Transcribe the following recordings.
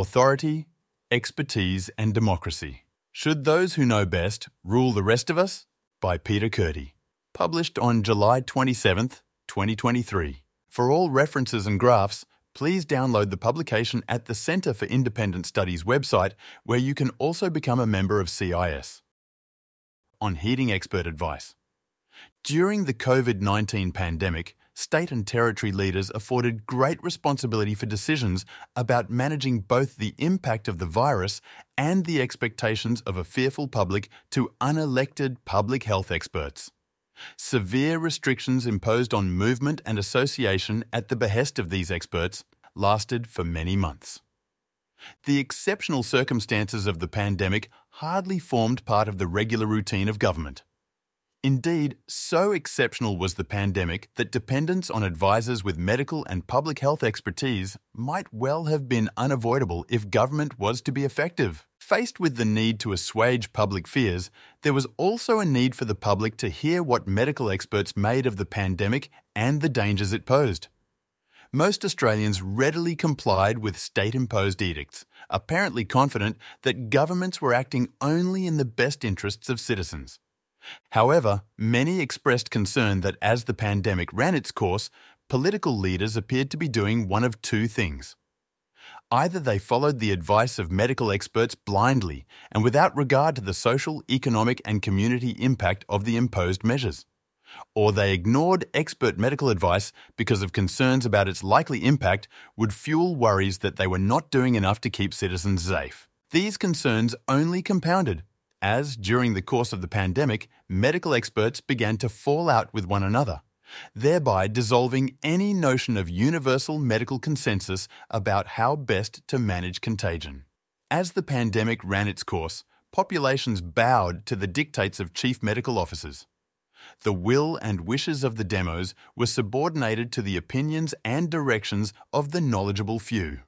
Authority, Expertise and Democracy. Should Those Who Know Best Rule the Rest of Us? by Peter Kurti. Published on July 27th, 2023. For all references and graphs, please download the publication at the Centre for Independent Studies website, where you can also become a member of CIS. On heeding expert advice. During the COVID 19 pandemic, state and territory leaders afforded great responsibility for decisions about managing both the impact of the virus and the expectations of a fearful public to unelected public health experts. Severe restrictions imposed on movement and association at the behest of these experts lasted for many months. The exceptional circumstances of the pandemic hardly formed part of the regular routine of government. Indeed, so exceptional was the pandemic that dependence on advisors with medical and public health expertise might well have been unavoidable if government was to be effective. Faced with the need to assuage public fears, there was also a need for the public to hear what medical experts made of the pandemic and the dangers it posed. Most Australians readily complied with state imposed edicts, apparently confident that governments were acting only in the best interests of citizens. However, many expressed concern that as the pandemic ran its course, political leaders appeared to be doing one of two things. Either they followed the advice of medical experts blindly and without regard to the social, economic, and community impact of the imposed measures, or they ignored expert medical advice because of concerns about its likely impact would fuel worries that they were not doing enough to keep citizens safe. These concerns only compounded as, during the course of the pandemic, medical experts began to fall out with one another, thereby dissolving any notion of universal medical consensus about how best to manage contagion. As the pandemic ran its course, populations bowed to the dictates of chief medical officers. The will and wishes of the demos were subordinated to the opinions and directions of the knowledgeable few.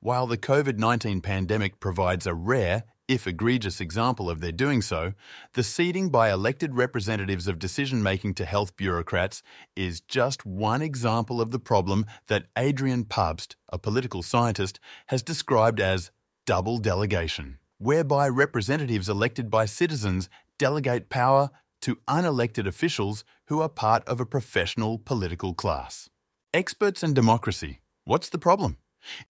While the COVID 19 pandemic provides a rare if egregious example of their doing so, the ceding by elected representatives of decision making to health bureaucrats is just one example of the problem that Adrian Pabst, a political scientist, has described as double delegation, whereby representatives elected by citizens delegate power to unelected officials who are part of a professional political class. Experts and democracy. What's the problem?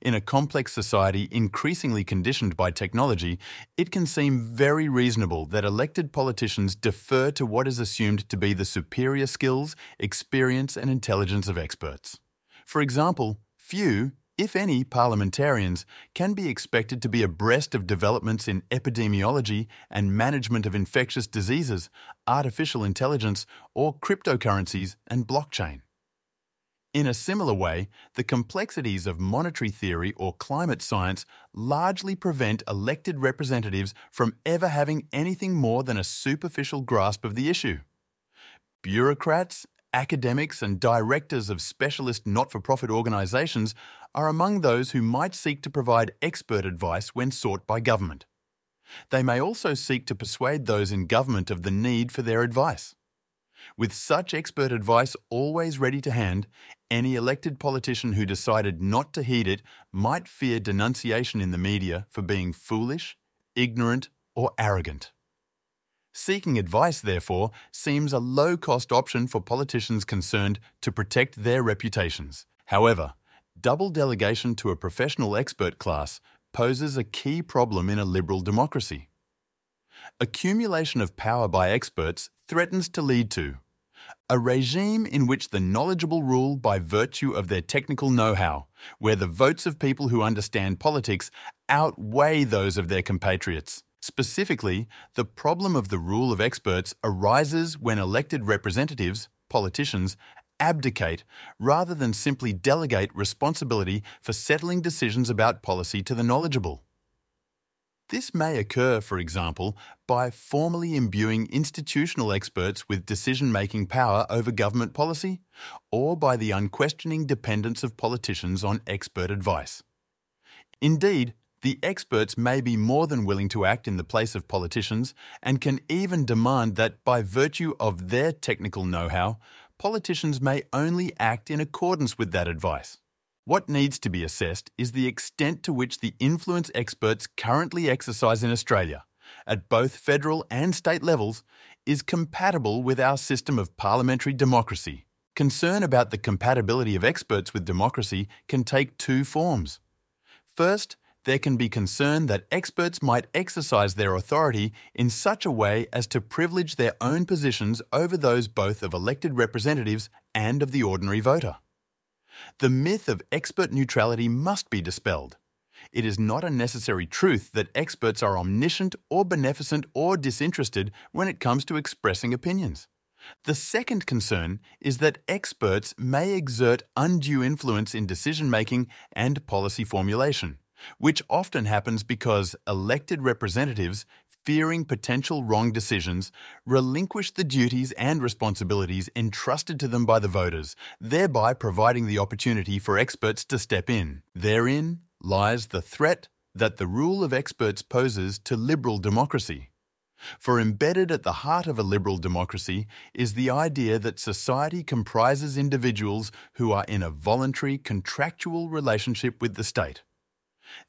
In a complex society increasingly conditioned by technology, it can seem very reasonable that elected politicians defer to what is assumed to be the superior skills, experience, and intelligence of experts. For example, few, if any, parliamentarians can be expected to be abreast of developments in epidemiology and management of infectious diseases, artificial intelligence, or cryptocurrencies and blockchain. In a similar way, the complexities of monetary theory or climate science largely prevent elected representatives from ever having anything more than a superficial grasp of the issue. Bureaucrats, academics, and directors of specialist not for profit organisations are among those who might seek to provide expert advice when sought by government. They may also seek to persuade those in government of the need for their advice. With such expert advice always ready to hand, any elected politician who decided not to heed it might fear denunciation in the media for being foolish, ignorant, or arrogant. Seeking advice, therefore, seems a low cost option for politicians concerned to protect their reputations. However, double delegation to a professional expert class poses a key problem in a liberal democracy. Accumulation of power by experts threatens to lead to a regime in which the knowledgeable rule by virtue of their technical know how, where the votes of people who understand politics outweigh those of their compatriots. Specifically, the problem of the rule of experts arises when elected representatives, politicians, abdicate rather than simply delegate responsibility for settling decisions about policy to the knowledgeable. This may occur, for example, by formally imbuing institutional experts with decision making power over government policy, or by the unquestioning dependence of politicians on expert advice. Indeed, the experts may be more than willing to act in the place of politicians and can even demand that, by virtue of their technical know how, politicians may only act in accordance with that advice. What needs to be assessed is the extent to which the influence experts currently exercise in Australia, at both federal and state levels, is compatible with our system of parliamentary democracy. Concern about the compatibility of experts with democracy can take two forms. First, there can be concern that experts might exercise their authority in such a way as to privilege their own positions over those both of elected representatives and of the ordinary voter. The myth of expert neutrality must be dispelled. It is not a necessary truth that experts are omniscient or beneficent or disinterested when it comes to expressing opinions. The second concern is that experts may exert undue influence in decision making and policy formulation which often happens because elected representatives, fearing potential wrong decisions, relinquish the duties and responsibilities entrusted to them by the voters, thereby providing the opportunity for experts to step in. Therein lies the threat that the rule of experts poses to liberal democracy. For embedded at the heart of a liberal democracy is the idea that society comprises individuals who are in a voluntary contractual relationship with the state.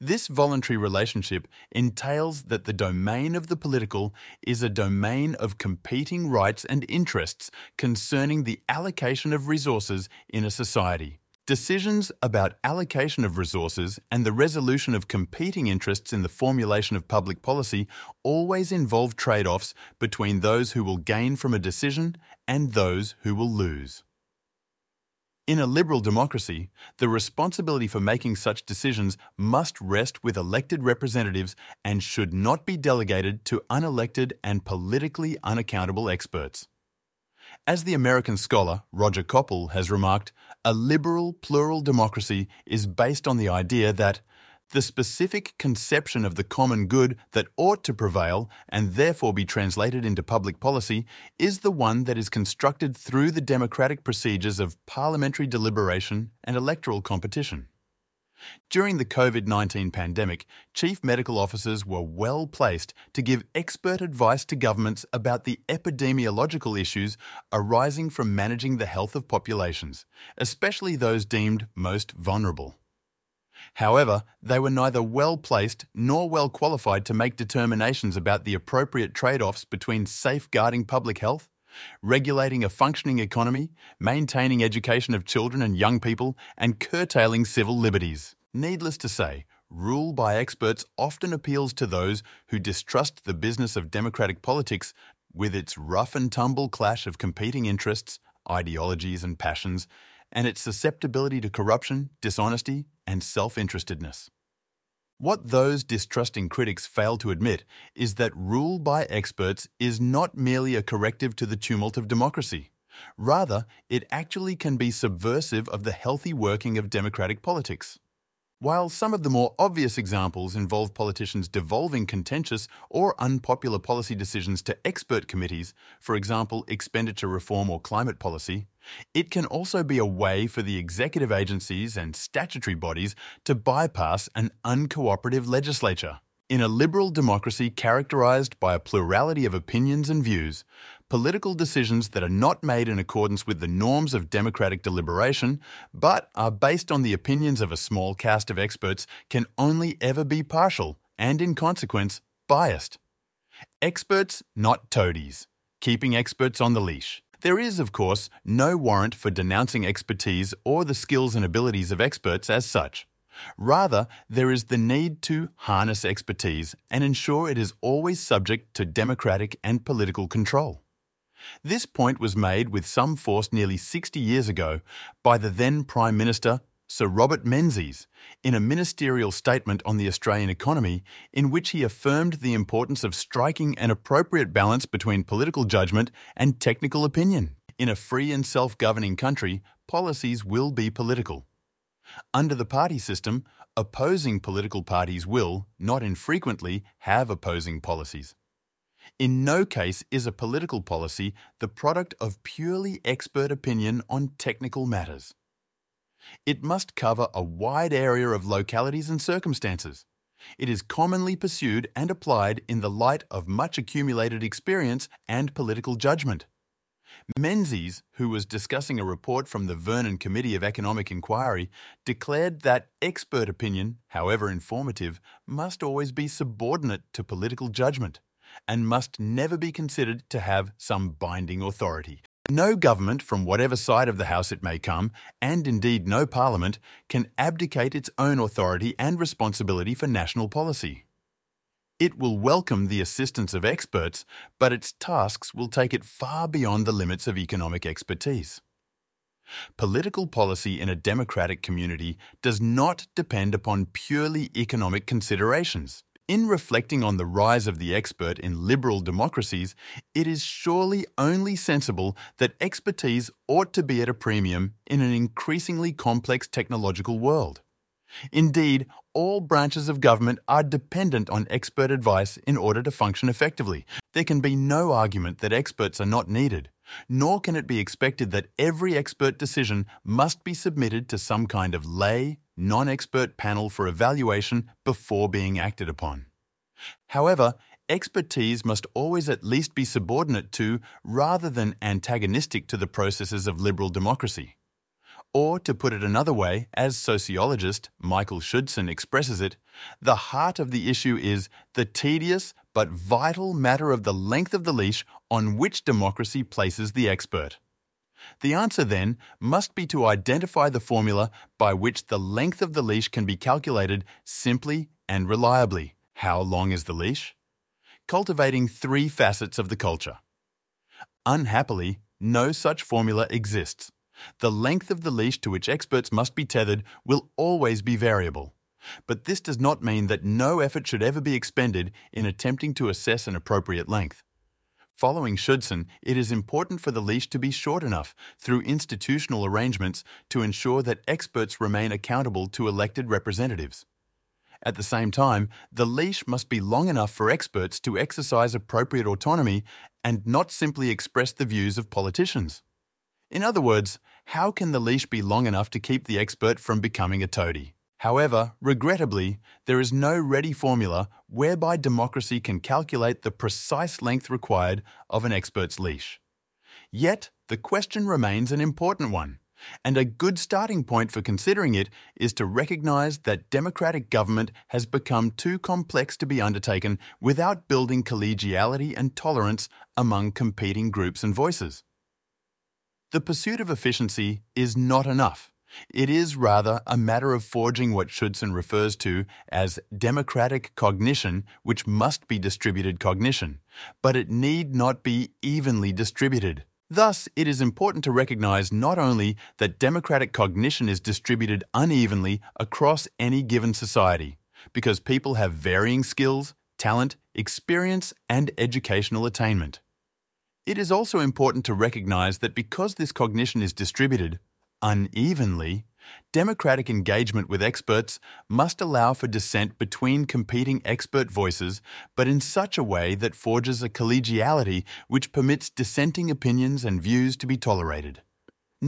This voluntary relationship entails that the domain of the political is a domain of competing rights and interests concerning the allocation of resources in a society. Decisions about allocation of resources and the resolution of competing interests in the formulation of public policy always involve trade offs between those who will gain from a decision and those who will lose. In a liberal democracy, the responsibility for making such decisions must rest with elected representatives and should not be delegated to unelected and politically unaccountable experts. As the American scholar Roger Koppl has remarked, a liberal plural democracy is based on the idea that the specific conception of the common good that ought to prevail and therefore be translated into public policy is the one that is constructed through the democratic procedures of parliamentary deliberation and electoral competition. During the COVID 19 pandemic, chief medical officers were well placed to give expert advice to governments about the epidemiological issues arising from managing the health of populations, especially those deemed most vulnerable. However, they were neither well placed nor well qualified to make determinations about the appropriate trade offs between safeguarding public health, regulating a functioning economy, maintaining education of children and young people, and curtailing civil liberties. Needless to say, rule by experts often appeals to those who distrust the business of democratic politics with its rough and tumble clash of competing interests, ideologies, and passions, and its susceptibility to corruption, dishonesty, and self interestedness. What those distrusting critics fail to admit is that rule by experts is not merely a corrective to the tumult of democracy. Rather, it actually can be subversive of the healthy working of democratic politics. While some of the more obvious examples involve politicians devolving contentious or unpopular policy decisions to expert committees, for example, expenditure reform or climate policy, it can also be a way for the executive agencies and statutory bodies to bypass an uncooperative legislature. In a liberal democracy characterized by a plurality of opinions and views, political decisions that are not made in accordance with the norms of democratic deliberation, but are based on the opinions of a small cast of experts, can only ever be partial and, in consequence, biased. Experts, not toadies, keeping experts on the leash. There is, of course, no warrant for denouncing expertise or the skills and abilities of experts as such. Rather, there is the need to harness expertise and ensure it is always subject to democratic and political control. This point was made with some force nearly 60 years ago by the then Prime Minister Sir Robert Menzies in a ministerial statement on the Australian economy, in which he affirmed the importance of striking an appropriate balance between political judgment and technical opinion. In a free and self governing country, policies will be political. Under the party system, opposing political parties will, not infrequently, have opposing policies. In no case is a political policy the product of purely expert opinion on technical matters. It must cover a wide area of localities and circumstances. It is commonly pursued and applied in the light of much accumulated experience and political judgment. Menzies, who was discussing a report from the Vernon Committee of Economic Inquiry, declared that expert opinion, however informative, must always be subordinate to political judgment and must never be considered to have some binding authority. No government, from whatever side of the House it may come, and indeed no Parliament, can abdicate its own authority and responsibility for national policy. It will welcome the assistance of experts, but its tasks will take it far beyond the limits of economic expertise. Political policy in a democratic community does not depend upon purely economic considerations. In reflecting on the rise of the expert in liberal democracies, it is surely only sensible that expertise ought to be at a premium in an increasingly complex technological world. Indeed, all branches of government are dependent on expert advice in order to function effectively. There can be no argument that experts are not needed, nor can it be expected that every expert decision must be submitted to some kind of lay, non expert panel for evaluation before being acted upon. However, expertise must always at least be subordinate to, rather than antagonistic to, the processes of liberal democracy. Or, to put it another way, as sociologist Michael Schudson expresses it, the heart of the issue is the tedious but vital matter of the length of the leash on which democracy places the expert. The answer then must be to identify the formula by which the length of the leash can be calculated simply and reliably. How long is the leash? Cultivating three facets of the culture. Unhappily, no such formula exists. The length of the leash to which experts must be tethered will always be variable. But this does not mean that no effort should ever be expended in attempting to assess an appropriate length. Following Schudson, it is important for the leash to be short enough through institutional arrangements to ensure that experts remain accountable to elected representatives. At the same time, the leash must be long enough for experts to exercise appropriate autonomy and not simply express the views of politicians. In other words, how can the leash be long enough to keep the expert from becoming a toady? However, regrettably, there is no ready formula whereby democracy can calculate the precise length required of an expert's leash. Yet, the question remains an important one, and a good starting point for considering it is to recognise that democratic government has become too complex to be undertaken without building collegiality and tolerance among competing groups and voices. The pursuit of efficiency is not enough. It is rather a matter of forging what Schudson refers to as democratic cognition, which must be distributed cognition, but it need not be evenly distributed. Thus, it is important to recognize not only that democratic cognition is distributed unevenly across any given society, because people have varying skills, talent, experience, and educational attainment. It is also important to recognize that because this cognition is distributed unevenly, democratic engagement with experts must allow for dissent between competing expert voices, but in such a way that forges a collegiality which permits dissenting opinions and views to be tolerated.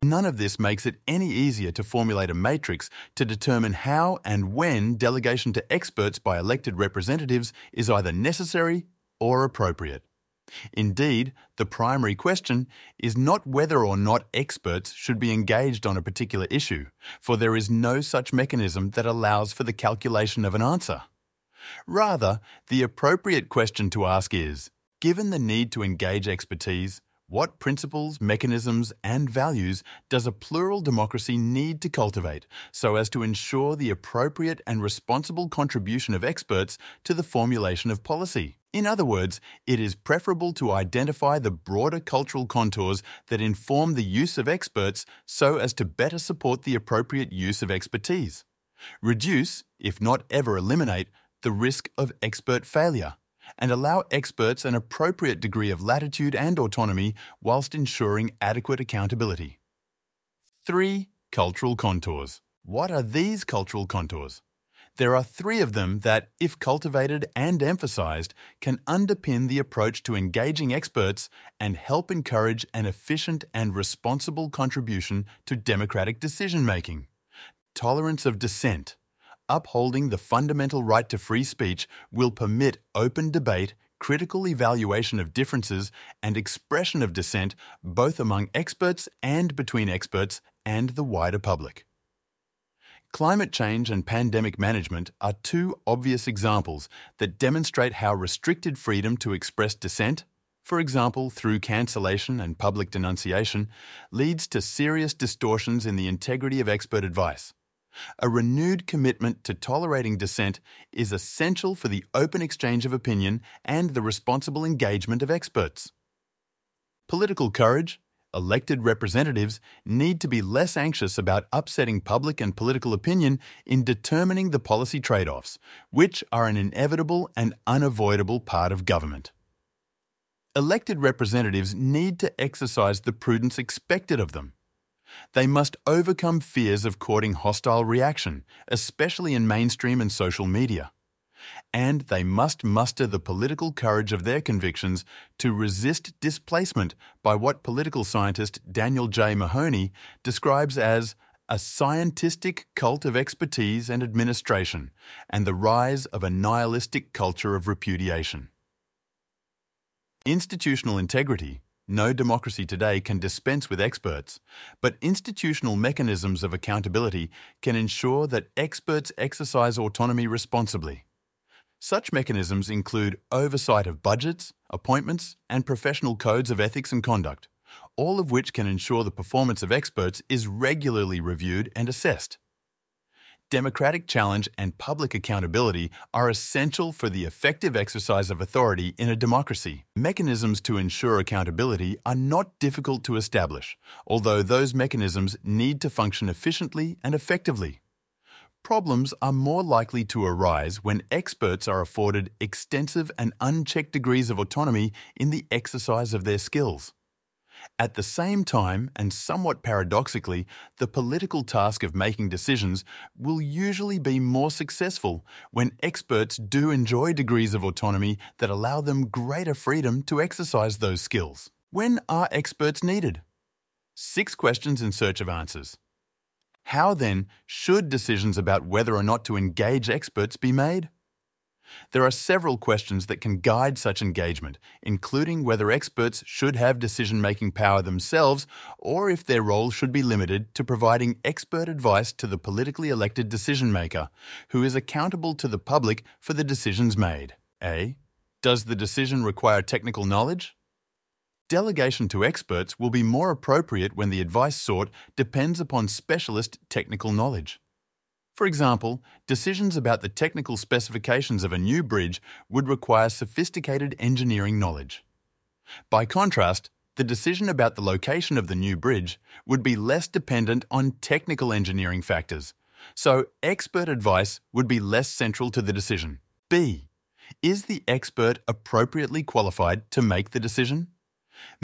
None of this makes it any easier to formulate a matrix to determine how and when delegation to experts by elected representatives is either necessary or appropriate. Indeed, the primary question is not whether or not experts should be engaged on a particular issue, for there is no such mechanism that allows for the calculation of an answer. Rather, the appropriate question to ask is given the need to engage expertise, what principles, mechanisms, and values does a plural democracy need to cultivate so as to ensure the appropriate and responsible contribution of experts to the formulation of policy? In other words, it is preferable to identify the broader cultural contours that inform the use of experts so as to better support the appropriate use of expertise. Reduce, if not ever eliminate, the risk of expert failure and allow experts an appropriate degree of latitude and autonomy whilst ensuring adequate accountability. 3. Cultural contours. What are these cultural contours? There are three of them that, if cultivated and emphasized, can underpin the approach to engaging experts and help encourage an efficient and responsible contribution to democratic decision making. Tolerance of dissent, upholding the fundamental right to free speech will permit open debate, critical evaluation of differences and expression of dissent both among experts and between experts and the wider public. Climate change and pandemic management are two obvious examples that demonstrate how restricted freedom to express dissent, for example through cancellation and public denunciation, leads to serious distortions in the integrity of expert advice. A renewed commitment to tolerating dissent is essential for the open exchange of opinion and the responsible engagement of experts. Political courage, elected representatives need to be less anxious about upsetting public and political opinion in determining the policy trade offs, which are an inevitable and unavoidable part of government. Elected representatives need to exercise the prudence expected of them. They must overcome fears of courting hostile reaction, especially in mainstream and social media and they must muster the political courage of their convictions to resist displacement by what political scientist Daniel J. Mahoney describes as a scientistic cult of expertise and administration, and the rise of a nihilistic culture of repudiation. Institutional integrity. No democracy today can dispense with experts, but institutional mechanisms of accountability can ensure that experts exercise autonomy responsibly. Such mechanisms include oversight of budgets, appointments, and professional codes of ethics and conduct, all of which can ensure the performance of experts is regularly reviewed and assessed. Democratic challenge and public accountability are essential for the effective exercise of authority in a democracy. Mechanisms to ensure accountability are not difficult to establish, although those mechanisms need to function efficiently and effectively. Problems are more likely to arise when experts are afforded extensive and unchecked degrees of autonomy in the exercise of their skills. At the same time, and somewhat paradoxically, the political task of making decisions will usually be more successful when experts do enjoy degrees of autonomy that allow them greater freedom to exercise those skills. When are experts needed? Six questions in search of answers. How then should decisions about whether or not to engage experts be made? There are several questions that can guide such engagement, including whether experts should have decision making power themselves or if their role should be limited to providing expert advice to the politically elected decision maker, who is accountable to the public for the decisions made. A. Does the decision require technical knowledge? Delegation to experts will be more appropriate when the advice sought depends upon specialist technical knowledge. For example, decisions about the technical specifications of a new bridge would require sophisticated engineering knowledge. By contrast, the decision about the location of the new bridge would be less dependent on technical engineering factors, so expert advice would be less central to the decision. B. Is the expert appropriately qualified to make the decision?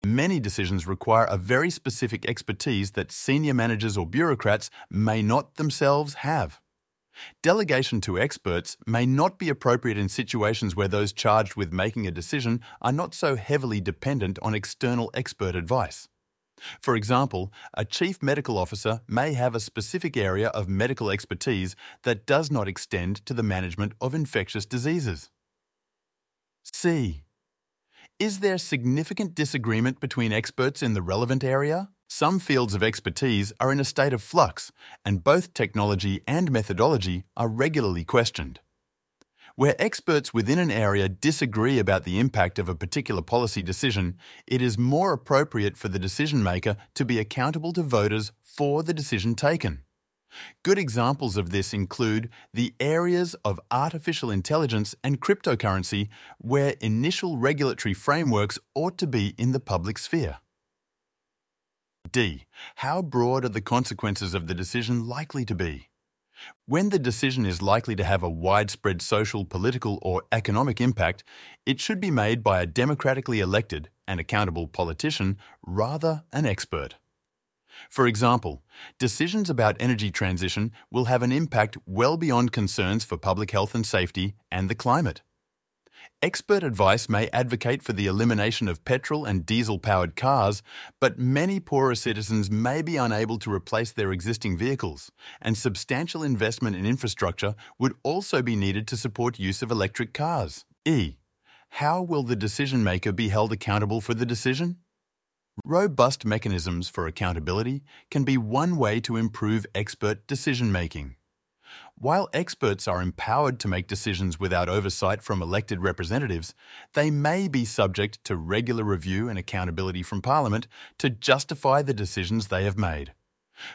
Many decisions require a very specific expertise that senior managers or bureaucrats may not themselves have. Delegation to experts may not be appropriate in situations where those charged with making a decision are not so heavily dependent on external expert advice. For example, a chief medical officer may have a specific area of medical expertise that does not extend to the management of infectious diseases. C. Is there significant disagreement between experts in the relevant area? Some fields of expertise are in a state of flux, and both technology and methodology are regularly questioned. Where experts within an area disagree about the impact of a particular policy decision, it is more appropriate for the decision maker to be accountable to voters for the decision taken. Good examples of this include the areas of artificial intelligence and cryptocurrency where initial regulatory frameworks ought to be in the public sphere. D. How broad are the consequences of the decision likely to be? When the decision is likely to have a widespread social, political, or economic impact, it should be made by a democratically elected and accountable politician rather an expert. For example, decisions about energy transition will have an impact well beyond concerns for public health and safety and the climate. Expert advice may advocate for the elimination of petrol and diesel powered cars, but many poorer citizens may be unable to replace their existing vehicles, and substantial investment in infrastructure would also be needed to support use of electric cars. E. how will the decision maker be held accountable for the decision? Robust mechanisms for accountability can be one way to improve expert decision making. While experts are empowered to make decisions without oversight from elected representatives, they may be subject to regular review and accountability from Parliament to justify the decisions they have made.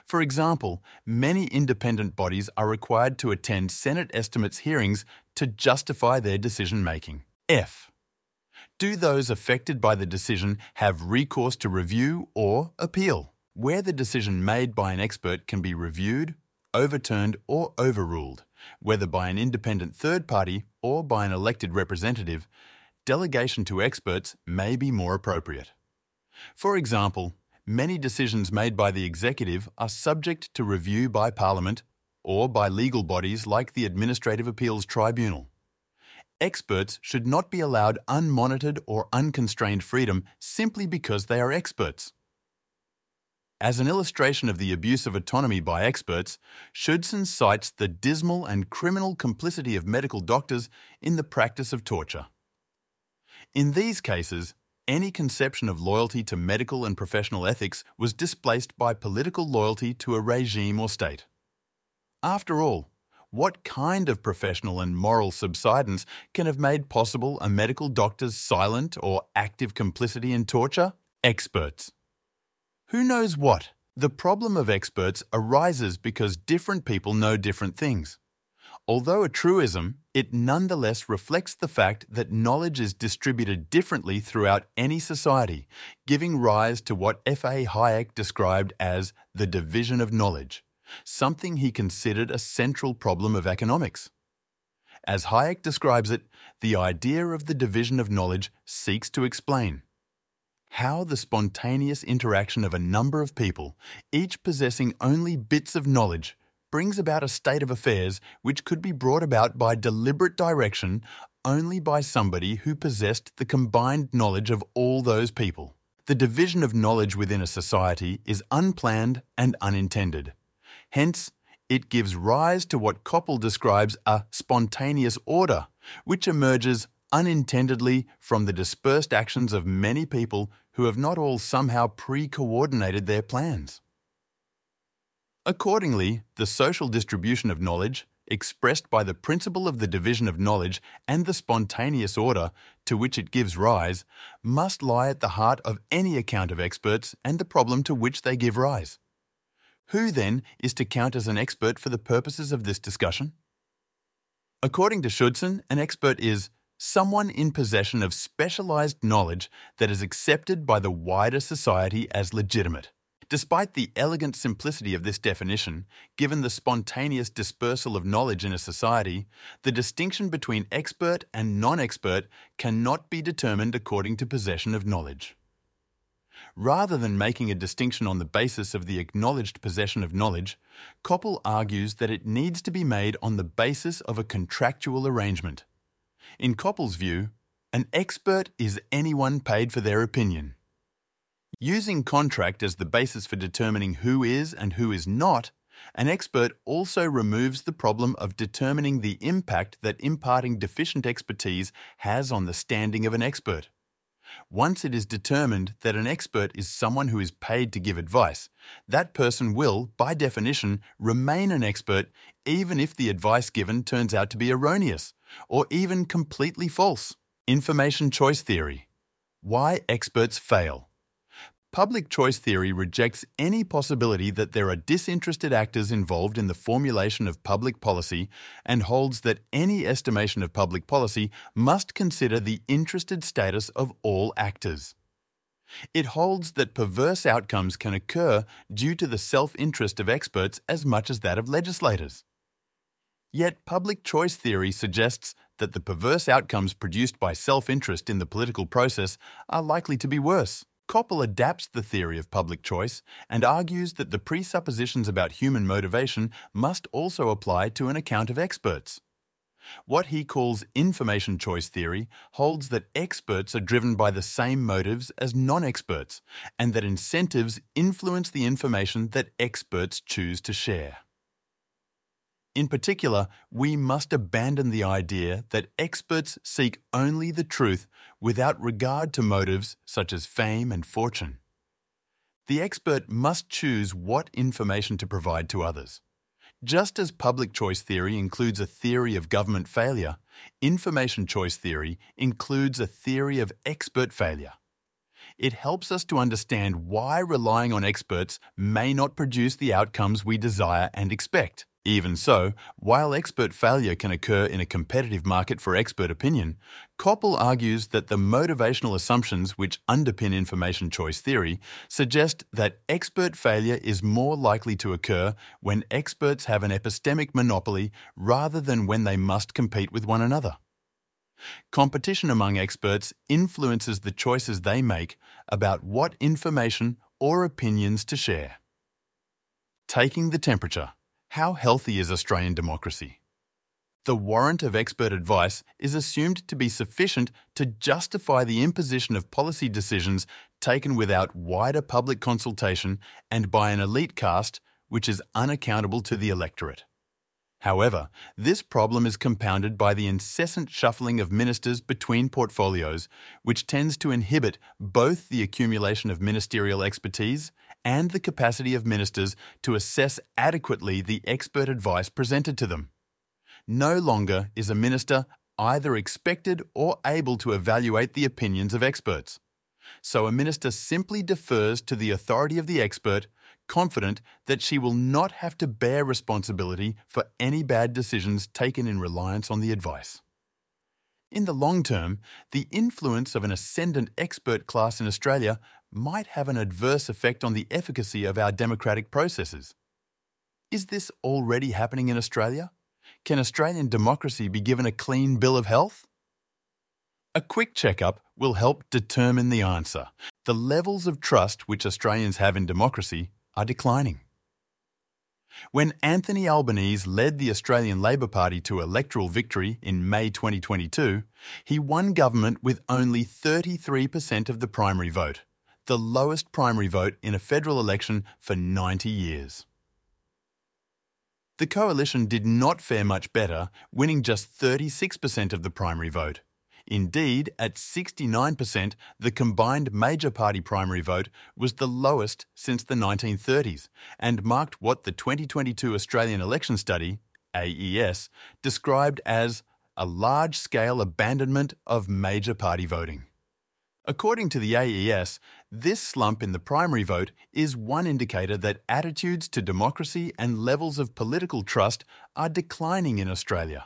For example, many independent bodies are required to attend Senate estimates hearings to justify their decision making. F. Do those affected by the decision have recourse to review or appeal? Where the decision made by an expert can be reviewed, overturned, or overruled, whether by an independent third party or by an elected representative, delegation to experts may be more appropriate. For example, many decisions made by the executive are subject to review by Parliament or by legal bodies like the Administrative Appeals Tribunal. Experts should not be allowed unmonitored or unconstrained freedom simply because they are experts. As an illustration of the abuse of autonomy by experts, Schudson cites the dismal and criminal complicity of medical doctors in the practice of torture. In these cases, any conception of loyalty to medical and professional ethics was displaced by political loyalty to a regime or state. After all, what kind of professional and moral subsidence can have made possible a medical doctor's silent or active complicity in torture? Experts. Who knows what? The problem of experts arises because different people know different things. Although a truism, it nonetheless reflects the fact that knowledge is distributed differently throughout any society, giving rise to what F.A. Hayek described as the division of knowledge something he considered a central problem of economics. As Hayek describes it, the idea of the division of knowledge seeks to explain how the spontaneous interaction of a number of people, each possessing only bits of knowledge, brings about a state of affairs which could be brought about by deliberate direction only by somebody who possessed the combined knowledge of all those people. The division of knowledge within a society is unplanned and unintended. Hence, it gives rise to what Koppl describes a spontaneous order, which emerges unintendedly from the dispersed actions of many people who have not all somehow pre coordinated their plans. Accordingly, the social distribution of knowledge, expressed by the principle of the division of knowledge and the spontaneous order to which it gives rise, must lie at the heart of any account of experts and the problem to which they give rise. Who, then, is to count as an expert for the purposes of this discussion? According to Schudson, an expert is someone in possession of specialized knowledge that is accepted by the wider society as legitimate. Despite the elegant simplicity of this definition, given the spontaneous dispersal of knowledge in a society, the distinction between expert and non expert cannot be determined according to possession of knowledge. Rather than making a distinction on the basis of the acknowledged possession of knowledge, Koppl argues that it needs to be made on the basis of a contractual arrangement. In Koppl's view, an expert is anyone paid for their opinion. Using contract as the basis for determining who is and who is not, an expert also removes the problem of determining the impact that imparting deficient expertise has on the standing of an expert. Once it is determined that an expert is someone who is paid to give advice, that person will, by definition, remain an expert even if the advice given turns out to be erroneous or even completely false. Information choice theory. Why experts fail. Public choice theory rejects any possibility that there are disinterested actors involved in the formulation of public policy and holds that any estimation of public policy must consider the interested status of all actors. It holds that perverse outcomes can occur due to the self interest of experts as much as that of legislators. Yet, public choice theory suggests that the perverse outcomes produced by self interest in the political process are likely to be worse. Koppl adapts the theory of public choice and argues that the presuppositions about human motivation must also apply to an account of experts. What he calls information choice theory holds that experts are driven by the same motives as non experts, and that incentives influence the information that experts choose to share. In particular, we must abandon the idea that experts seek only the truth without regard to motives such as fame and fortune. The expert must choose what information to provide to others. Just as public choice theory includes a theory of government failure, information choice theory includes a theory of expert failure. It helps us to understand why relying on experts may not produce the outcomes we desire and expect. Even so, while expert failure can occur in a competitive market for expert opinion, Koppl argues that the motivational assumptions which underpin information choice theory suggest that expert failure is more likely to occur when experts have an epistemic monopoly rather than when they must compete with one another. Competition among experts influences the choices they make about what information or opinions to share. Taking the temperature. How healthy is Australian democracy? The warrant of expert advice is assumed to be sufficient to justify the imposition of policy decisions taken without wider public consultation and by an elite caste which is unaccountable to the electorate. However, this problem is compounded by the incessant shuffling of ministers between portfolios, which tends to inhibit both the accumulation of ministerial expertise and the capacity of ministers to assess adequately the expert advice presented to them. No longer is a minister either expected or able to evaluate the opinions of experts. So a minister simply defers to the authority of the expert, confident that she will not have to bear responsibility for any bad decisions taken in reliance on the advice. In the long term, the influence of an ascendant expert class in Australia might have an adverse effect on the efficacy of our democratic processes. Is this already happening in Australia? Can Australian democracy be given a clean bill of health? A quick checkup will help determine the answer. The levels of trust which Australians have in democracy are declining. When Anthony Albanese led the Australian Labor Party to electoral victory in May 2022, he won government with only 33% of the primary vote, the lowest primary vote in a federal election for 90 years. The coalition did not fare much better, winning just 36% of the primary vote. Indeed, at 69%, the combined major party primary vote was the lowest since the 1930s and marked what the 2022 Australian Election Study, AES, described as a large scale abandonment of major party voting. According to the AES, this slump in the primary vote is one indicator that attitudes to democracy and levels of political trust are declining in Australia.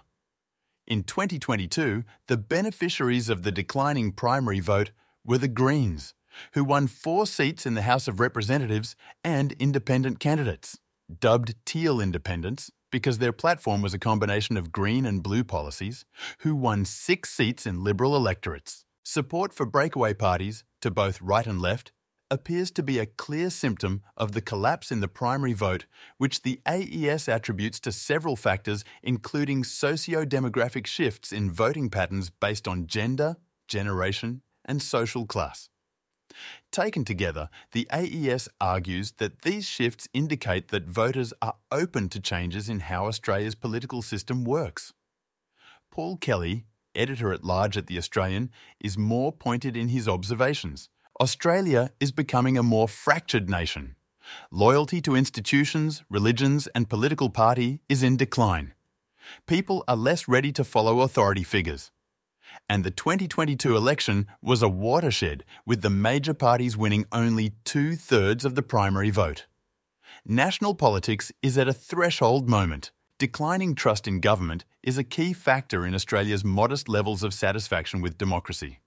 In 2022, the beneficiaries of the declining primary vote were the Greens, who won four seats in the House of Representatives and independent candidates, dubbed Teal Independents because their platform was a combination of green and blue policies, who won six seats in Liberal electorates. Support for breakaway parties, to both right and left, appears to be a clear symptom of the collapse in the primary vote, which the AES attributes to several factors, including socio demographic shifts in voting patterns based on gender, generation, and social class. Taken together, the AES argues that these shifts indicate that voters are open to changes in how Australia's political system works. Paul Kelly, editor at large at The Australian, is more pointed in his observations. Australia is becoming a more fractured nation. Loyalty to institutions, religions, and political party is in decline. People are less ready to follow authority figures. And the 2022 election was a watershed, with the major parties winning only two thirds of the primary vote. National politics is at a threshold moment. Declining trust in government is a key factor in Australia's modest levels of satisfaction with democracy.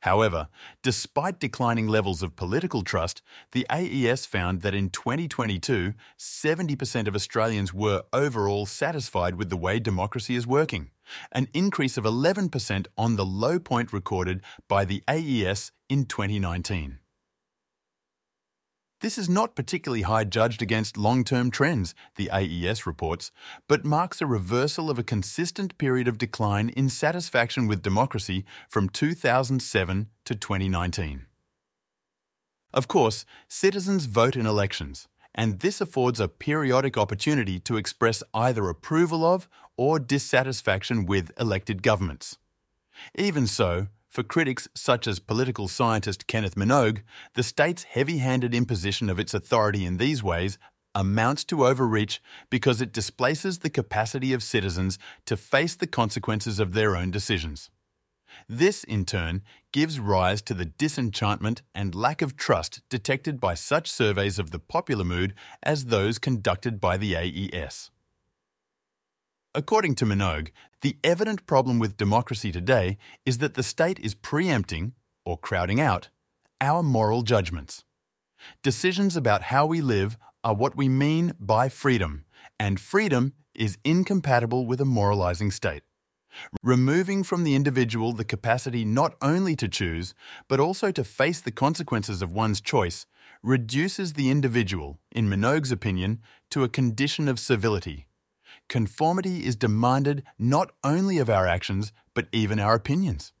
However, despite declining levels of political trust, the AES found that in 2022, 70% of Australians were overall satisfied with the way democracy is working, an increase of 11% on the low point recorded by the AES in 2019. This is not particularly high judged against long term trends, the AES reports, but marks a reversal of a consistent period of decline in satisfaction with democracy from 2007 to 2019. Of course, citizens vote in elections, and this affords a periodic opportunity to express either approval of or dissatisfaction with elected governments. Even so, for critics such as political scientist Kenneth Minogue, the state's heavy handed imposition of its authority in these ways amounts to overreach because it displaces the capacity of citizens to face the consequences of their own decisions. This, in turn, gives rise to the disenchantment and lack of trust detected by such surveys of the popular mood as those conducted by the AES. According to Minogue, the evident problem with democracy today is that the state is preempting, or crowding out, our moral judgments. Decisions about how we live are what we mean by freedom, and freedom is incompatible with a moralizing state. Removing from the individual the capacity not only to choose, but also to face the consequences of one's choice, reduces the individual, in Minogue's opinion, to a condition of servility. Conformity is demanded not only of our actions, but even our opinions.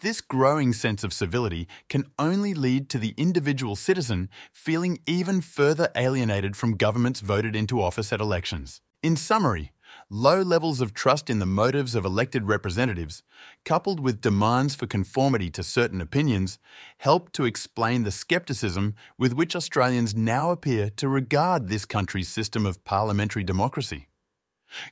This growing sense of civility can only lead to the individual citizen feeling even further alienated from governments voted into office at elections. In summary, low levels of trust in the motives of elected representatives, coupled with demands for conformity to certain opinions, help to explain the scepticism with which Australians now appear to regard this country's system of parliamentary democracy.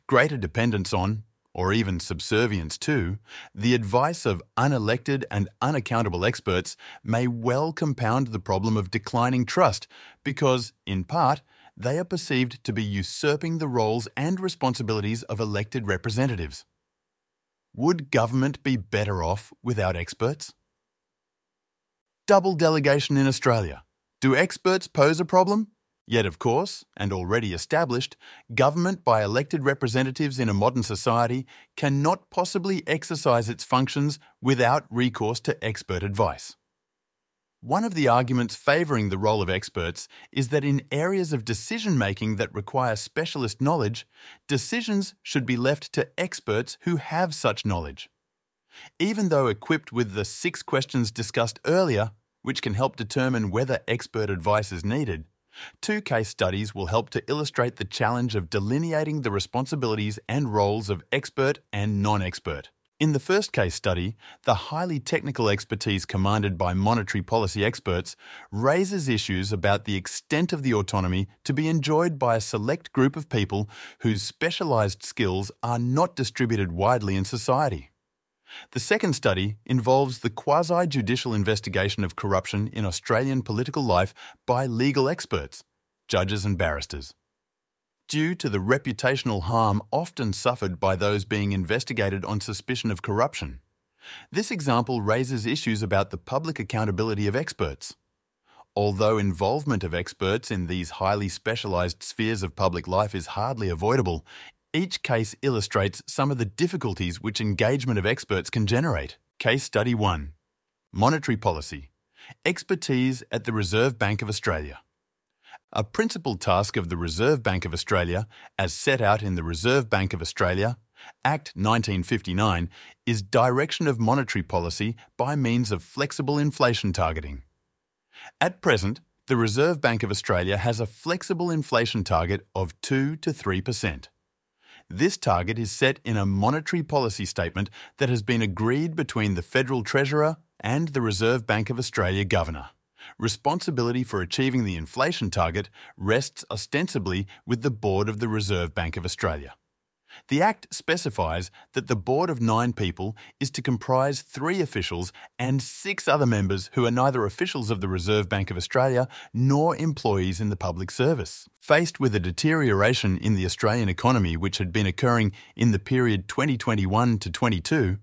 Greater dependence on, or even subservience to, the advice of unelected and unaccountable experts may well compound the problem of declining trust because, in part, they are perceived to be usurping the roles and responsibilities of elected representatives. Would government be better off without experts? Double delegation in Australia. Do experts pose a problem? Yet, of course, and already established, government by elected representatives in a modern society cannot possibly exercise its functions without recourse to expert advice. One of the arguments favouring the role of experts is that in areas of decision making that require specialist knowledge, decisions should be left to experts who have such knowledge. Even though equipped with the six questions discussed earlier, which can help determine whether expert advice is needed, Two case studies will help to illustrate the challenge of delineating the responsibilities and roles of expert and non expert. In the first case study, the highly technical expertise commanded by monetary policy experts raises issues about the extent of the autonomy to be enjoyed by a select group of people whose specialised skills are not distributed widely in society. The second study involves the quasi judicial investigation of corruption in Australian political life by legal experts, judges, and barristers. Due to the reputational harm often suffered by those being investigated on suspicion of corruption, this example raises issues about the public accountability of experts. Although involvement of experts in these highly specialised spheres of public life is hardly avoidable, each case illustrates some of the difficulties which engagement of experts can generate. Case Study 1 Monetary Policy Expertise at the Reserve Bank of Australia. A principal task of the Reserve Bank of Australia, as set out in the Reserve Bank of Australia, Act 1959, is direction of monetary policy by means of flexible inflation targeting. At present, the Reserve Bank of Australia has a flexible inflation target of 2 to 3%. This target is set in a monetary policy statement that has been agreed between the Federal Treasurer and the Reserve Bank of Australia Governor. Responsibility for achieving the inflation target rests ostensibly with the Board of the Reserve Bank of Australia. The Act specifies that the board of nine people is to comprise three officials and six other members who are neither officials of the Reserve Bank of Australia nor employees in the public service. Faced with a deterioration in the Australian economy which had been occurring in the period 2021 to 22,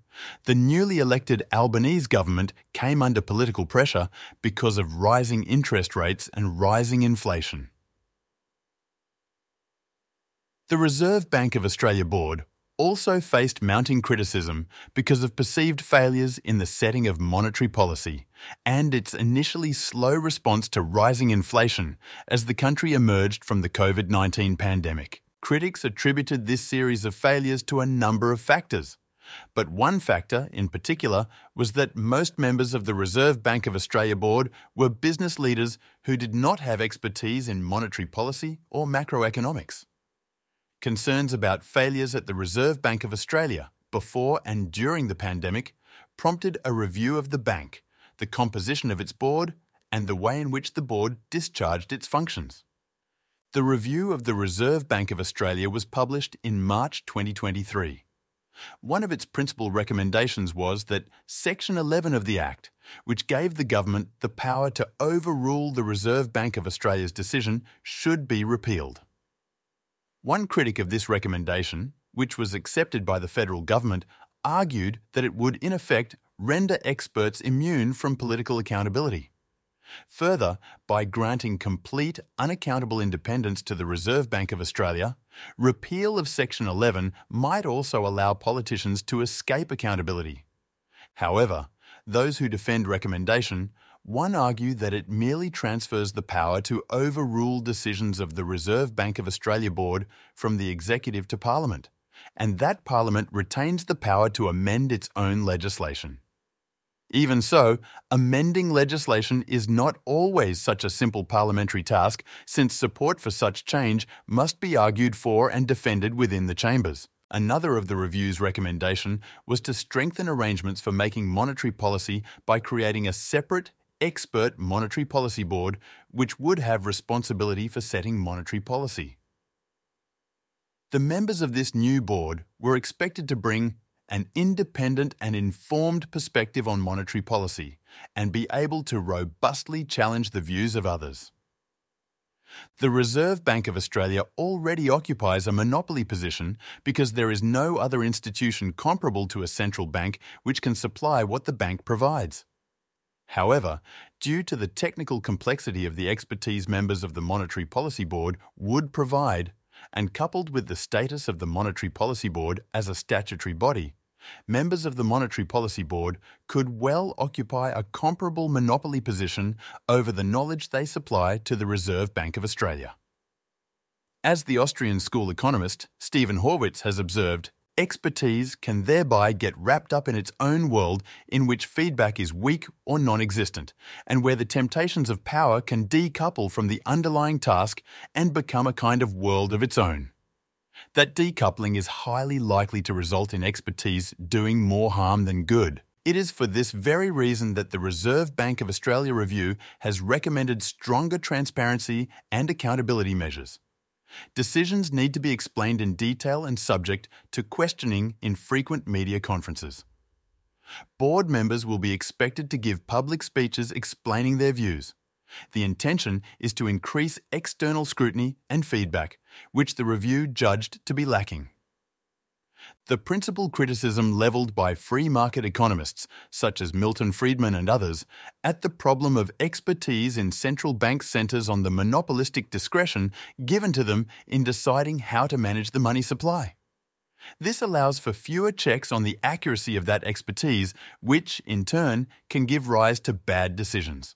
the newly elected Albanese government came under political pressure because of rising interest rates and rising inflation. The Reserve Bank of Australia Board also faced mounting criticism because of perceived failures in the setting of monetary policy and its initially slow response to rising inflation as the country emerged from the COVID 19 pandemic. Critics attributed this series of failures to a number of factors, But one factor, in particular, was that most members of the Reserve Bank of Australia board were business leaders who did not have expertise in monetary policy or macroeconomics. Concerns about failures at the Reserve Bank of Australia before and during the pandemic prompted a review of the bank, the composition of its board, and the way in which the board discharged its functions. The review of the Reserve Bank of Australia was published in March 2023. One of its principal recommendations was that Section 11 of the Act, which gave the government the power to overrule the Reserve Bank of Australia's decision, should be repealed. One critic of this recommendation, which was accepted by the federal government, argued that it would, in effect, render experts immune from political accountability. Further, by granting complete, unaccountable independence to the Reserve Bank of Australia, repeal of Section 11 might also allow politicians to escape accountability. However, those who defend recommendation, one argued that it merely transfers the power to overrule decisions of the Reserve Bank of Australia Board from the Executive to Parliament, and that Parliament retains the power to amend its own legislation. Even so, amending legislation is not always such a simple parliamentary task, since support for such change must be argued for and defended within the chambers. Another of the review's recommendation was to strengthen arrangements for making monetary policy by creating a separate, expert monetary policy board which would have responsibility for setting monetary policy. The members of this new board were expected to bring an independent and informed perspective on monetary policy and be able to robustly challenge the views of others. The Reserve Bank of Australia already occupies a monopoly position because there is no other institution comparable to a central bank which can supply what the bank provides. However, due to the technical complexity of the expertise members of the Monetary Policy Board would provide, and coupled with the status of the Monetary Policy Board as a statutory body, members of the Monetary Policy Board could well occupy a comparable monopoly position over the knowledge they supply to the Reserve Bank of Australia. As the Austrian school economist Steven Horwitz has observed, expertise can thereby get wrapped up in its own world in which feedback is weak or non existent, and where the temptations of power can decouple from the underlying task and become a kind of world of its own. That decoupling is highly likely to result in expertise doing more harm than good. It is for this very reason that the Reserve Bank of Australia Review has recommended stronger transparency and accountability measures. Decisions need to be explained in detail and subject to questioning in frequent media conferences. Board members will be expected to give public speeches explaining their views. The intention is to increase external scrutiny and feedback, which the review judged to be lacking. The principal criticism levelled by free market economists, such as Milton Friedman and others, at the problem of expertise in central bank centres on the monopolistic discretion given to them in deciding how to manage the money supply. This allows for fewer checks on the accuracy of that expertise, which, in turn, can give rise to bad decisions.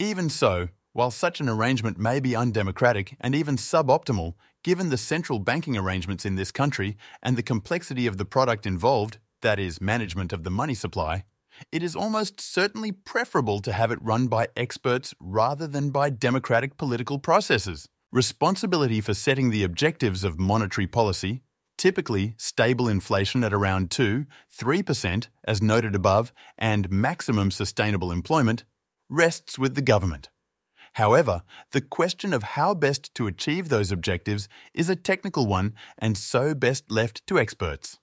Even so, while such an arrangement may be undemocratic and even suboptimal, given the central banking arrangements in this country and the complexity of the product involved, that is, management of the money supply, it is almost certainly preferable to have it run by experts rather than by democratic political processes. Responsibility for setting the objectives of monetary policy, typically stable inflation at around 2, 3%, as noted above, and maximum sustainable employment, rests with the government. However, the question of how best to achieve those objectives is a technical one and so best left to experts.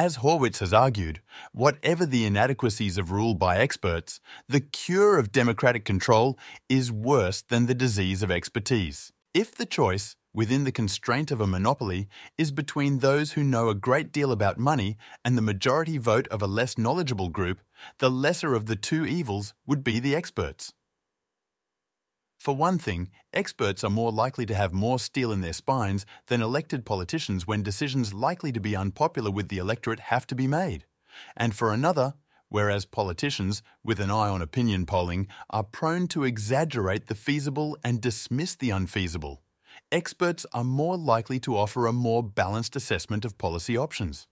As Horwitz has argued, whatever the inadequacies of rule by experts, the cure of democratic control is worse than the disease of expertise. If the choice, within the constraint of a monopoly, is between those who know a great deal about money and the majority vote of a less knowledgeable group, the lesser of the two evils would be the experts. For one thing, experts are more likely to have more steel in their spines than elected politicians when decisions likely to be unpopular with the electorate have to be made. And for another, whereas politicians, with an eye on opinion polling, are prone to exaggerate the feasible and dismiss the unfeasible, experts are more likely to offer a more balanced assessment of policy options.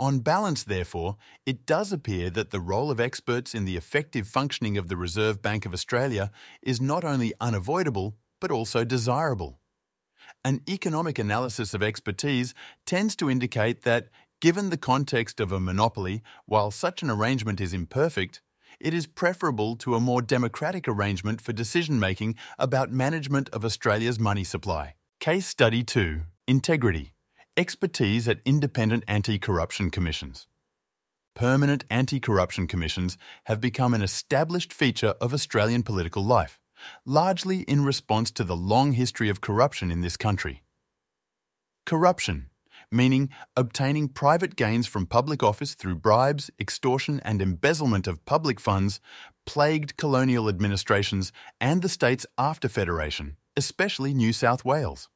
On balance, therefore, it does appear that the role of experts in the effective functioning of the Reserve Bank of Australia is not only unavoidable, but also desirable. An economic analysis of expertise tends to indicate that, given the context of a monopoly, while such an arrangement is imperfect, it is preferable to a more democratic arrangement for decision making about management of Australia's money supply. Case Study 2 Integrity Expertise at Independent Anti Corruption Commissions. Permanent anti corruption commissions have become an established feature of Australian political life largely in response to the long history of corruption in this country. Corruption, meaning obtaining private gains from public office through bribes, extortion, and embezzlement of public funds, plagued colonial administrations and the states after Federation, especially New South Wales.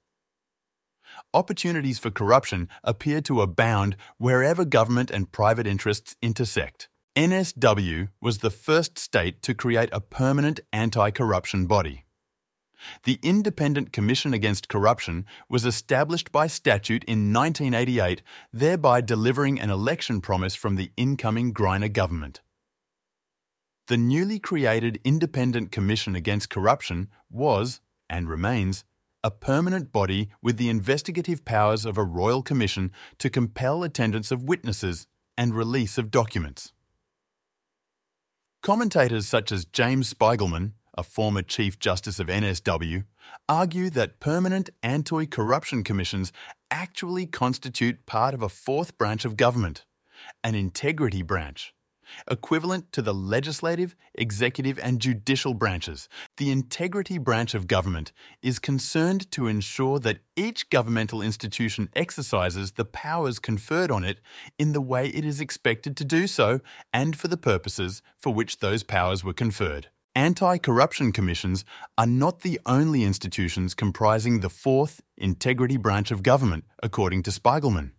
Opportunities for corruption appear to abound wherever government and private interests intersect. NSW was the first state to create a permanent anti corruption body. The Independent Commission Against Corruption was established by statute in 1988, thereby delivering an election promise from the incoming Greiner government. The newly created Independent Commission Against Corruption was, and remains, a permanent body with the investigative powers of a royal commission to compel attendance of witnesses and release of documents. Commentators such as James Spigelman, a former Chief Justice of NSW, argue that permanent anti corruption commissions actually constitute part of a fourth branch of government, an integrity branch. Equivalent to the legislative, executive, and judicial branches, the integrity branch of government is concerned to ensure that each governmental institution exercises the powers conferred on it in the way it is expected to do so and for the purposes for which those powers were conferred. Anti corruption commissions are not the only institutions comprising the fourth integrity branch of government, according to Spigelman.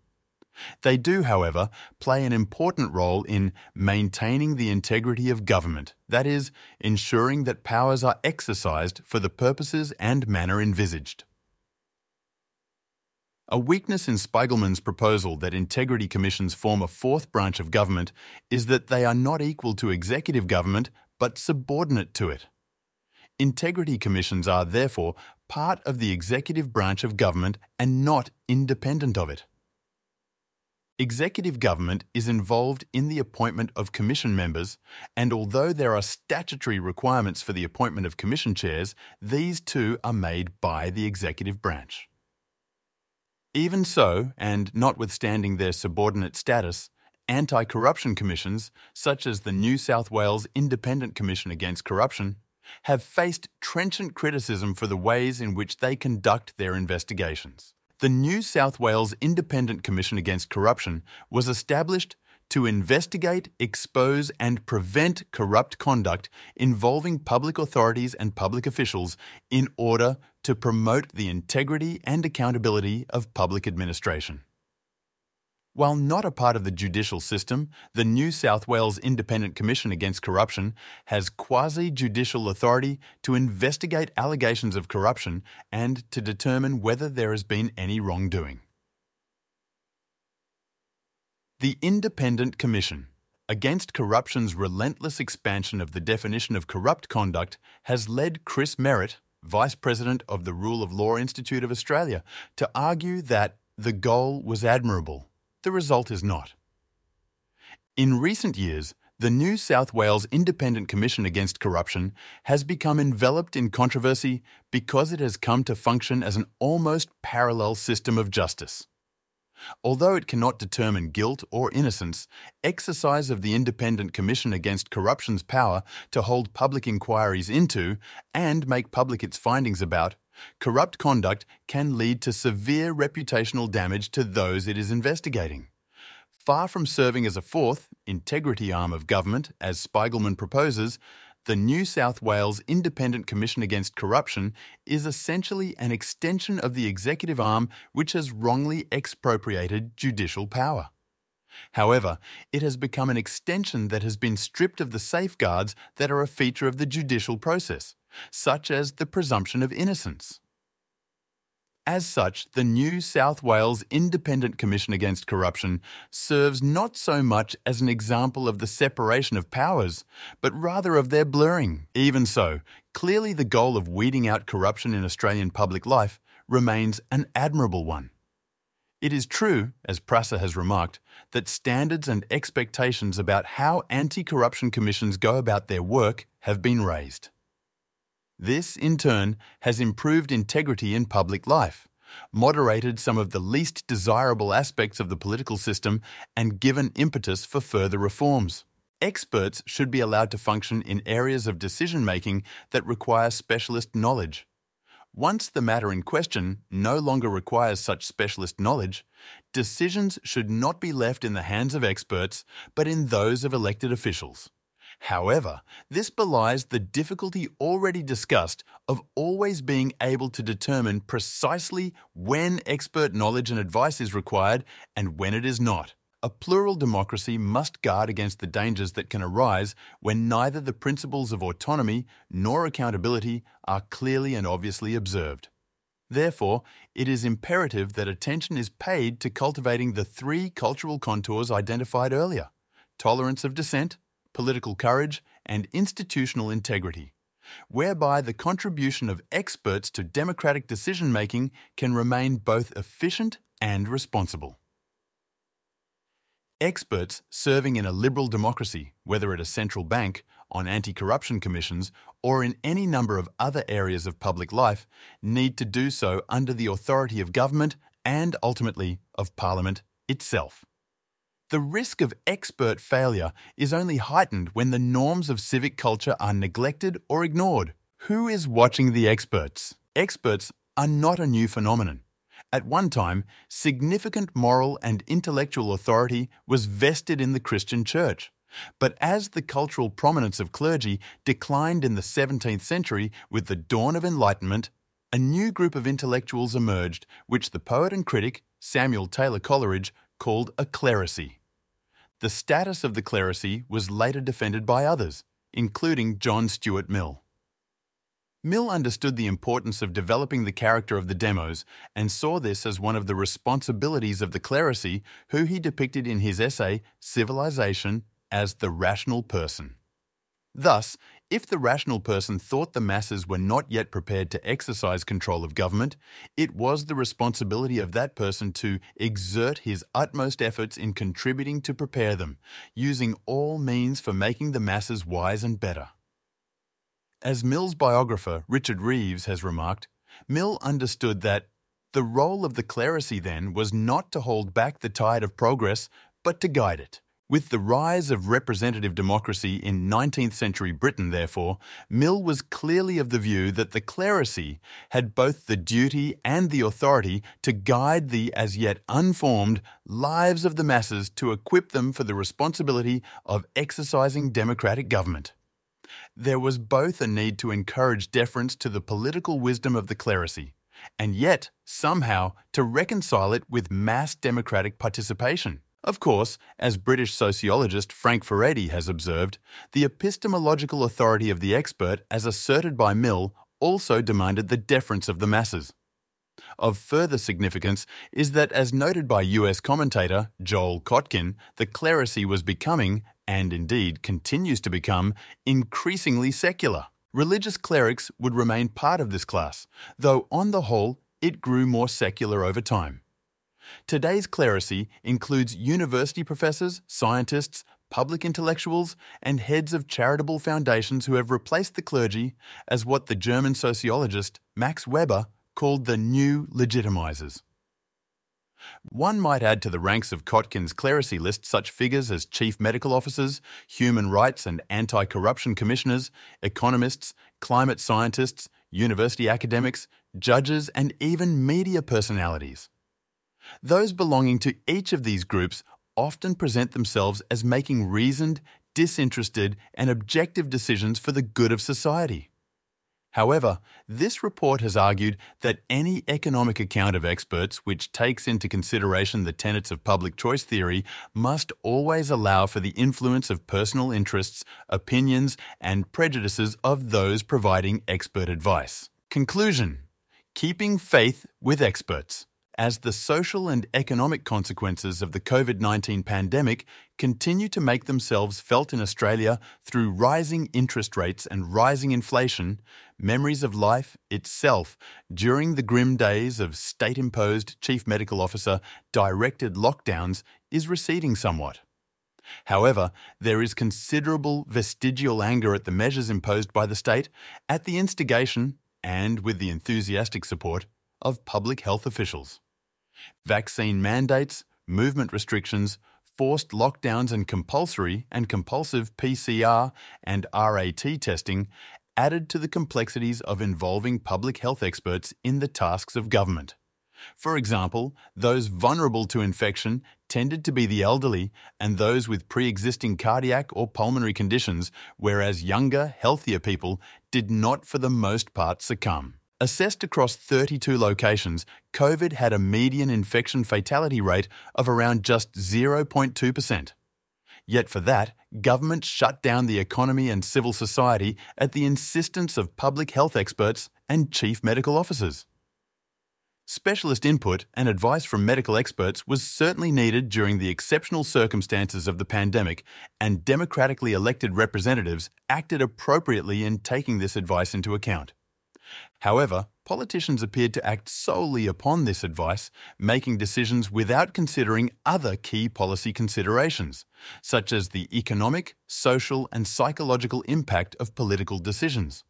They do, however, play an important role in maintaining the integrity of government, that is, ensuring that powers are exercised for the purposes and manner envisaged. A weakness in Spigelman's proposal that integrity commissions form a fourth branch of government is that they are not equal to executive government but subordinate to it. Integrity commissions are, therefore, part of the executive branch of government and not independent of it. Executive government is involved in the appointment of commission members, and although there are statutory requirements for the appointment of commission chairs, these too are made by the executive branch. Even so, and notwithstanding their subordinate status, anti corruption commissions, such as the New South Wales Independent Commission Against Corruption, have faced trenchant criticism for the ways in which they conduct their investigations. The New South Wales Independent Commission Against Corruption was established to investigate, expose, and prevent corrupt conduct involving public authorities and public officials in order to promote the integrity and accountability of public administration. While not a part of the judicial system, the New South Wales Independent Commission Against Corruption has quasi judicial authority to investigate allegations of corruption and to determine whether there has been any wrongdoing. The Independent Commission against corruption's relentless expansion of the definition of corrupt conduct has led Chris Merritt, Vice President of the Rule of Law Institute of Australia, to argue that the goal was admirable the result is not. In recent years, the New South Wales Independent Commission Against Corruption has become enveloped in controversy because it has come to function as an almost parallel system of justice. Although it cannot determine guilt or innocence, exercise of the Independent Commission Against Corruption's power to hold public inquiries into and make public its findings about corrupt conduct can lead to severe reputational damage to those it is investigating. Far from serving as a fourth, integrity arm of government, as Spigelman proposes, the New South Wales Independent Commission Against Corruption is essentially an extension of the executive arm which has wrongly expropriated judicial power. However, it has become an extension that has been stripped of the safeguards that are a feature of the judicial process such as the presumption of innocence. As such, the new South Wales Independent Commission Against Corruption serves not so much as an example of the separation of powers, but rather of their blurring. Even so, clearly the goal of weeding out corruption in Australian public life remains an admirable one. It is true, as Prasser has remarked, that standards and expectations about how anti corruption commissions go about their work have been raised. This, in turn, has improved integrity in public life, moderated some of the least desirable aspects of the political system, and given impetus for further reforms. Experts should be allowed to function in areas of decision making that require specialist knowledge. Once the matter in question no longer requires such specialist knowledge, decisions should not be left in the hands of experts, but in those of elected officials. However, this belies the difficulty already discussed of always being able to determine precisely when expert knowledge and advice is required and when it is not. A plural democracy must guard against the dangers that can arise when neither the principles of autonomy nor accountability are clearly and obviously observed. Therefore, it is imperative that attention is paid to cultivating the three cultural contours identified earlier tolerance of dissent, political courage, and institutional integrity, whereby the contribution of experts to democratic decision making can remain both efficient and responsible. Experts serving in a liberal democracy, whether at a central bank, on anti corruption commissions, or in any number of other areas of public life, need to do so under the authority of government and ultimately of Parliament itself. The risk of expert failure is only heightened when the norms of civic culture are neglected or ignored. Who is watching the experts? Experts are not a new phenomenon. At one time, significant moral and intellectual authority was vested in the Christian Church. But as the cultural prominence of clergy declined in the 17th century with the dawn of enlightenment, a new group of intellectuals emerged, which the poet and critic Samuel Taylor Coleridge called a clerisy. The status of the clerisy was later defended by others, including John Stuart Mill. Mill understood the importance of developing the character of the demos and saw this as one of the responsibilities of the clerisy, who he depicted in his essay Civilization as the rational person. Thus, if the rational person thought the masses were not yet prepared to exercise control of government, it was the responsibility of that person to exert his utmost efforts in contributing to prepare them, using all means for making the masses wise and better. As Mill's biographer, Richard Reeves, has remarked, Mill understood that the role of the clerisy then was not to hold back the tide of progress, but to guide it. With the rise of representative democracy in 19th century Britain, therefore, Mill was clearly of the view that the clerisy had both the duty and the authority to guide the as yet unformed lives of the masses to equip them for the responsibility of exercising democratic government. There was both a need to encourage deference to the political wisdom of the clerisy, and yet, somehow, to reconcile it with mass democratic participation. Of course, as British sociologist Frank Furedi has observed, the epistemological authority of the expert, as asserted by Mill, also demanded the deference of the masses. Of further significance is that, as noted by US commentator Joel Kotkin, the clerisy was becoming, and indeed continues to become, increasingly secular. Religious clerics would remain part of this class, though on the whole it grew more secular over time. Today's clerisy includes university professors, scientists, public intellectuals, and heads of charitable foundations who have replaced the clergy as what the German sociologist Max Weber called the new legitimizers. One might add to the ranks of Kotkin's clerisy list such figures as chief medical officers, human rights and anti corruption commissioners, economists, climate scientists, university academics, judges, and even media personalities. Those belonging to each of these groups often present themselves as making reasoned, disinterested, and objective decisions for the good of society. However, this report has argued that any economic account of experts which takes into consideration the tenets of public choice theory must always allow for the influence of personal interests, opinions, and prejudices of those providing expert advice. Conclusion Keeping faith with experts as the social and economic consequences of the COVID 19 pandemic continue to make themselves felt in Australia through rising interest rates and rising inflation, memories of life itself during the grim days of state imposed Chief Medical Officer directed lockdowns is receding somewhat. However, there is considerable vestigial anger at the measures imposed by the state at the instigation and with the enthusiastic support of public health officials. Vaccine mandates, movement restrictions, forced lockdowns, and compulsory and compulsive PCR and RAT testing added to the complexities of involving public health experts in the tasks of government. For example, those vulnerable to infection tended to be the elderly and those with pre existing cardiac or pulmonary conditions, whereas younger, healthier people did not for the most part succumb. Assessed across 32 locations, COVID had a median infection fatality rate of around just 0.2%. Yet for that, government shut down the economy and civil society at the insistence of public health experts and chief medical officers. Specialist input and advice from medical experts was certainly needed during the exceptional circumstances of the pandemic, and democratically elected representatives acted appropriately in taking this advice into account. However, politicians appeared to act solely upon this advice, making decisions without considering other key policy considerations, such as the economic, social, and psychological impact of political decisions.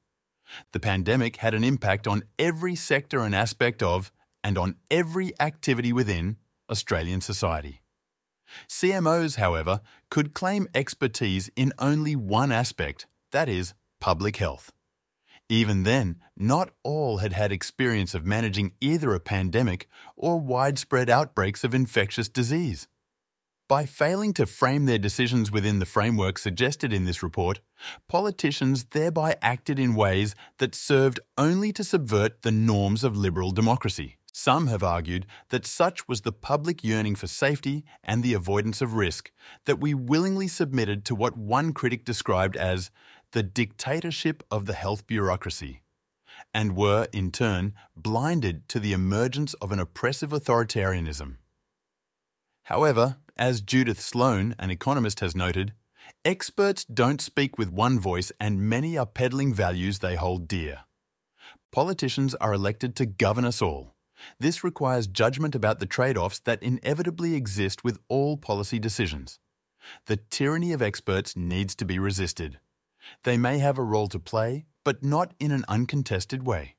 The pandemic had an impact on every sector and aspect of, and on every activity within, Australian society. CMOs, however, could claim expertise in only one aspect, that is, public health. Even then, not all had had experience of managing either a pandemic or widespread outbreaks of infectious disease. By failing to frame their decisions within the framework suggested in this report, politicians thereby acted in ways that served only to subvert the norms of liberal democracy. Some have argued that such was the public yearning for safety and the avoidance of risk that we willingly submitted to what one critic described as the dictatorship of the health bureaucracy, and were, in turn, blinded to the emergence of an oppressive authoritarianism. However, as Judith Sloan, an economist, has noted, experts don't speak with one voice and many are peddling values they hold dear. Politicians are elected to govern us all. This requires judgment about the trade offs that inevitably exist with all policy decisions. The tyranny of experts needs to be resisted. They may have a role to play, but not in an uncontested way.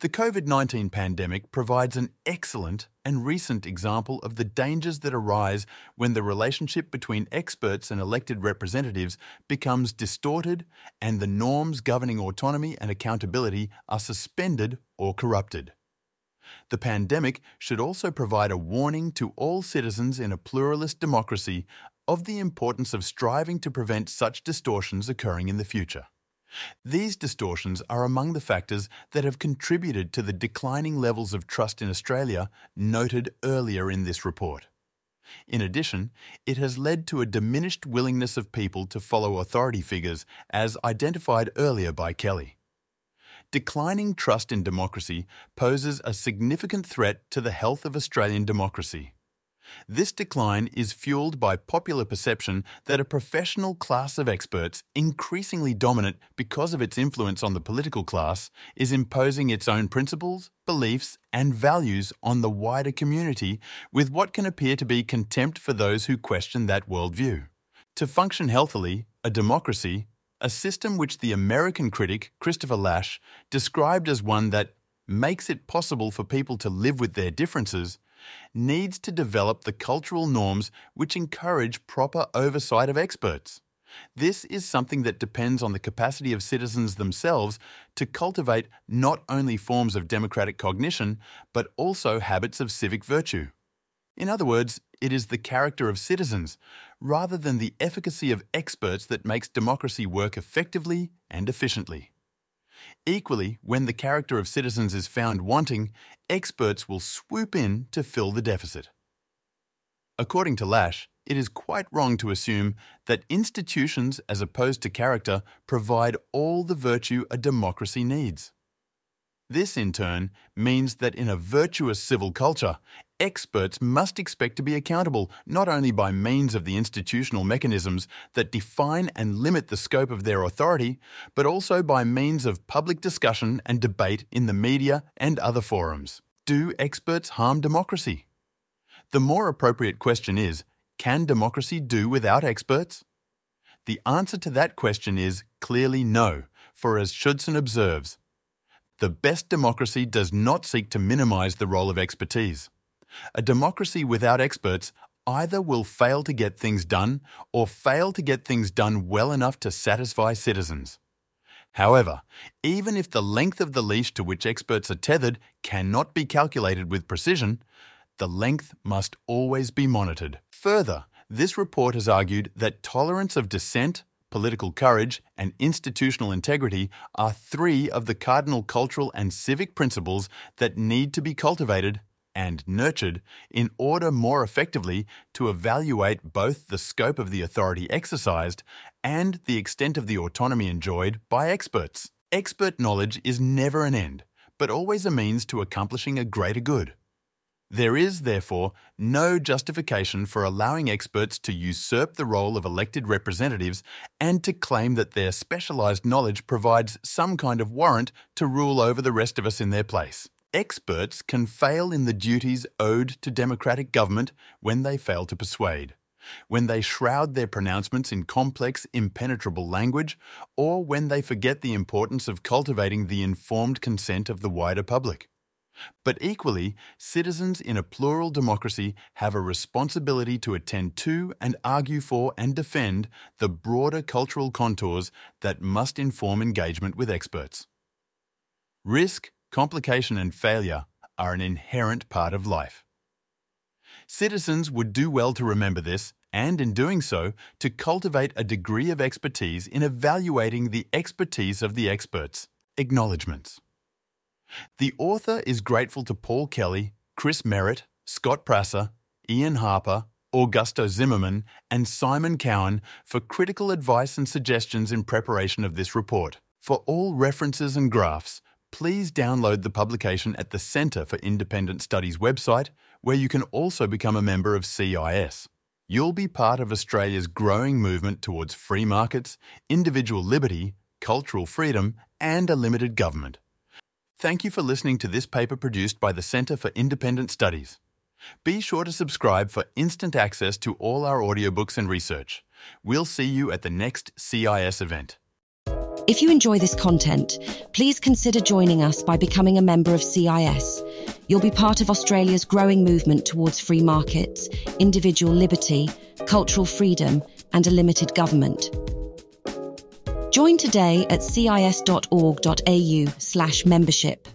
The COVID 19 pandemic provides an excellent and recent example of the dangers that arise when the relationship between experts and elected representatives becomes distorted and the norms governing autonomy and accountability are suspended or corrupted. The pandemic should also provide a warning to all citizens in a pluralist democracy of the importance of striving to prevent such distortions occurring in the future. These distortions are among the factors that have contributed to the declining levels of trust in Australia noted earlier in this report. In addition, it has led to a diminished willingness of people to follow authority figures, as identified earlier by Kelly. Declining trust in democracy poses a significant threat to the health of Australian democracy. This decline is fueled by popular perception that a professional class of experts, increasingly dominant because of its influence on the political class, is imposing its own principles, beliefs, and values on the wider community with what can appear to be contempt for those who question that worldview. To function healthily, a democracy, a system which the American critic Christopher Lasch described as one that makes it possible for people to live with their differences needs to develop the cultural norms which encourage proper oversight of experts. This is something that depends on the capacity of citizens themselves to cultivate not only forms of democratic cognition, but also habits of civic virtue. In other words, it is the character of citizens, rather than the efficacy of experts, that makes democracy work effectively and efficiently. Equally, when the character of citizens is found wanting, experts will swoop in to fill the deficit. According to Lasch, it is quite wrong to assume that institutions, as opposed to character, provide all the virtue a democracy needs. This, in turn, means that in a virtuous civil culture, experts must expect to be accountable not only by means of the institutional mechanisms that define and limit the scope of their authority, but also by means of public discussion and debate in the media and other forums. Do experts harm democracy? The more appropriate question is can democracy do without experts? The answer to that question is clearly no, for as Schudson observes, the best democracy does not seek to minimize the role of expertise. A democracy without experts either will fail to get things done or fail to get things done well enough to satisfy citizens. However, even if the length of the leash to which experts are tethered cannot be calculated with precision, the length must always be monitored. Further, this report has argued that tolerance of dissent, political courage, and institutional integrity are three of the cardinal cultural and civic principles that need to be cultivated and nurtured in order more effectively to evaluate both the scope of the authority exercised and the extent of the autonomy enjoyed by experts. Expert knowledge is never an end, but always a means to accomplishing a greater good. There is, therefore, no justification for allowing experts to usurp the role of elected representatives and to claim that their specialised knowledge provides some kind of warrant to rule over the rest of us in their place. Experts can fail in the duties owed to democratic government when they fail to persuade, when they shroud their pronouncements in complex, impenetrable language, or when they forget the importance of cultivating the informed consent of the wider public. But equally, citizens in a plural democracy have a responsibility to attend to and argue for and defend the broader cultural contours that must inform engagement with experts. Risk, complication, and failure are an inherent part of life. Citizens would do well to remember this and, in doing so, to cultivate a degree of expertise in evaluating the expertise of the experts. Acknowledgements. The author is grateful to Paul Kelly, Chris Merritt, Scott Prasser, Ian Harper, Augusto Zimmermann, and Simon Cowan for critical advice and suggestions in preparation of this report. For all references and graphs, please download the publication at the Centre for Independent Studies website, where you can also become a member of CIS. You'll be part of Australia's growing movement towards free markets, individual liberty, cultural freedom, and a limited government. Thank you for listening to this paper produced by the Centre for Independent Studies. Be sure to subscribe for instant access to all our audiobooks and research. We'll see you at the next CIS event. If you enjoy this content, please consider joining us by becoming a member of CIS. You'll be part of Australia's growing movement towards free markets, individual liberty, cultural freedom, and a limited government. Join today at cis.org.au slash membership.